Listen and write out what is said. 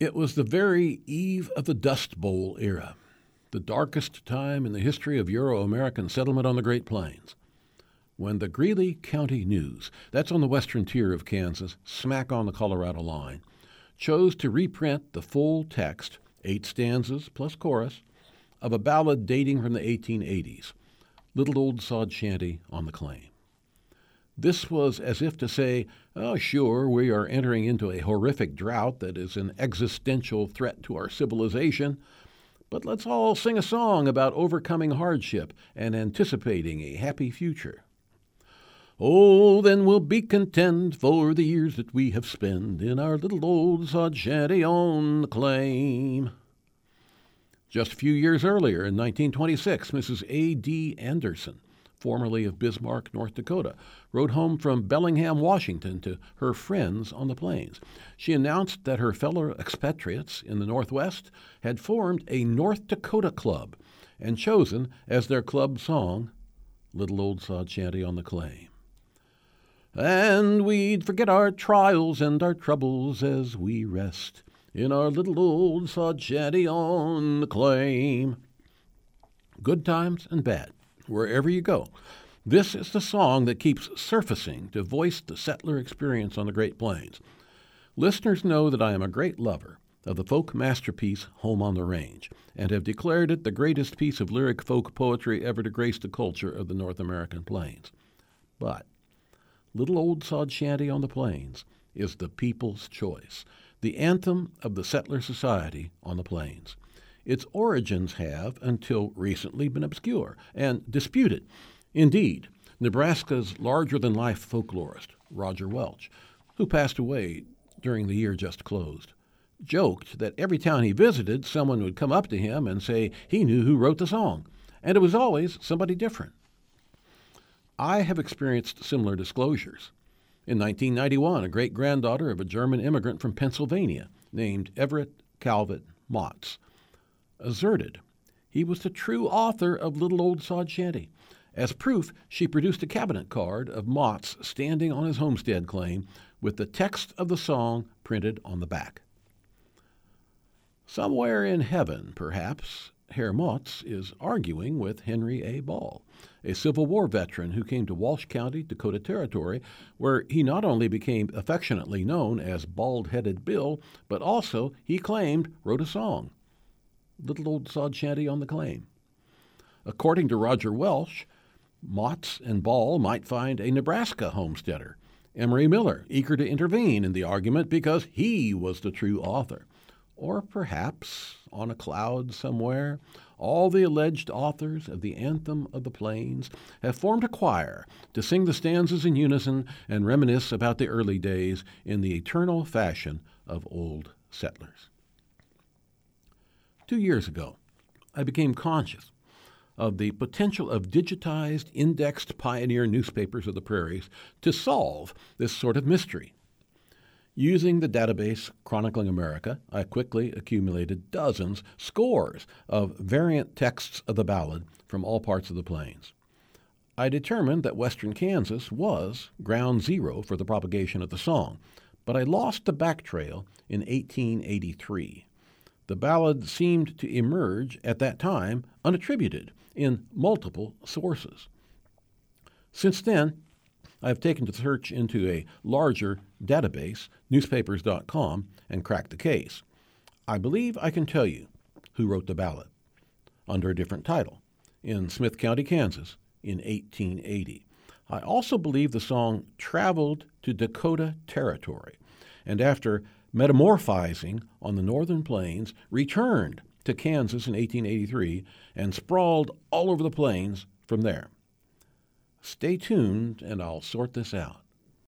It was the very eve of the Dust Bowl era, the darkest time in the history of Euro American settlement on the Great Plains. When the Greeley County News, that's on the western tier of Kansas, smack on the Colorado line, chose to reprint the full text, eight stanzas plus chorus, of a ballad dating from the 1880s, Little Old Sod Shanty on the Claim. This was as if to say, oh, sure, we are entering into a horrific drought that is an existential threat to our civilization, but let's all sing a song about overcoming hardship and anticipating a happy future. Oh, then we'll be content for the years that we have spent in our little old sod shanty on the claim. Just a few years earlier, in 1926, Mrs. A. D. Anderson formerly of Bismarck, North Dakota, rode home from Bellingham, Washington to her friends on the plains. She announced that her fellow expatriates in the Northwest had formed a North Dakota club and chosen as their club song Little Old Sod Shanty on the Claim. And we'd forget our trials and our troubles as we rest in our little old sod shanty on the claim. Good times and bad wherever you go. This is the song that keeps surfacing to voice the settler experience on the Great Plains. Listeners know that I am a great lover of the folk masterpiece Home on the Range, and have declared it the greatest piece of lyric folk poetry ever to grace the culture of the North American plains. But Little Old Sod Shanty on the Plains is the people's choice, the anthem of the settler society on the plains. Its origins have, until recently, been obscure and disputed. Indeed, Nebraska's larger than life folklorist, Roger Welsch, who passed away during the year just closed, joked that every town he visited, someone would come up to him and say he knew who wrote the song, and it was always somebody different. I have experienced similar disclosures. In 1991, a great granddaughter of a German immigrant from Pennsylvania named Everett Calvert Motts asserted he was the true author of Little Old Sod Shanty. As proof, she produced a cabinet card of Motts standing on his homestead claim with the text of the song printed on the back. Somewhere in heaven, perhaps, Herr Motts is arguing with Henry A. Ball, a Civil War veteran who came to Walsh County, Dakota Territory, where he not only became affectionately known as Bald Headed Bill, but also, he claimed, wrote a song little old sod shanty on the claim. According to Roger Welsch, Motts and Ball might find a Nebraska homesteader, Emory Miller, eager to intervene in the argument because he was the true author. Or perhaps, on a cloud somewhere, all the alleged authors of the Anthem of the Plains have formed a choir to sing the stanzas in unison and reminisce about the early days in the eternal fashion of old settlers. Two years ago, I became conscious of the potential of digitized, indexed pioneer newspapers of the prairies to solve this sort of mystery. Using the database Chronicling America, I quickly accumulated dozens, scores of variant texts of the ballad from all parts of the plains. I determined that western Kansas was ground zero for the propagation of the song, but I lost the back trail in 1883 the ballad seemed to emerge at that time unattributed in multiple sources. Since then, I have taken the search into a larger database, newspapers.com, and cracked the case. I believe I can tell you who wrote the ballad under a different title in Smith County, Kansas in 1880. I also believe the song traveled to Dakota Territory, and after metamorphizing on the northern plains, returned to Kansas in 1883 and sprawled all over the plains from there. Stay tuned and I'll sort this out.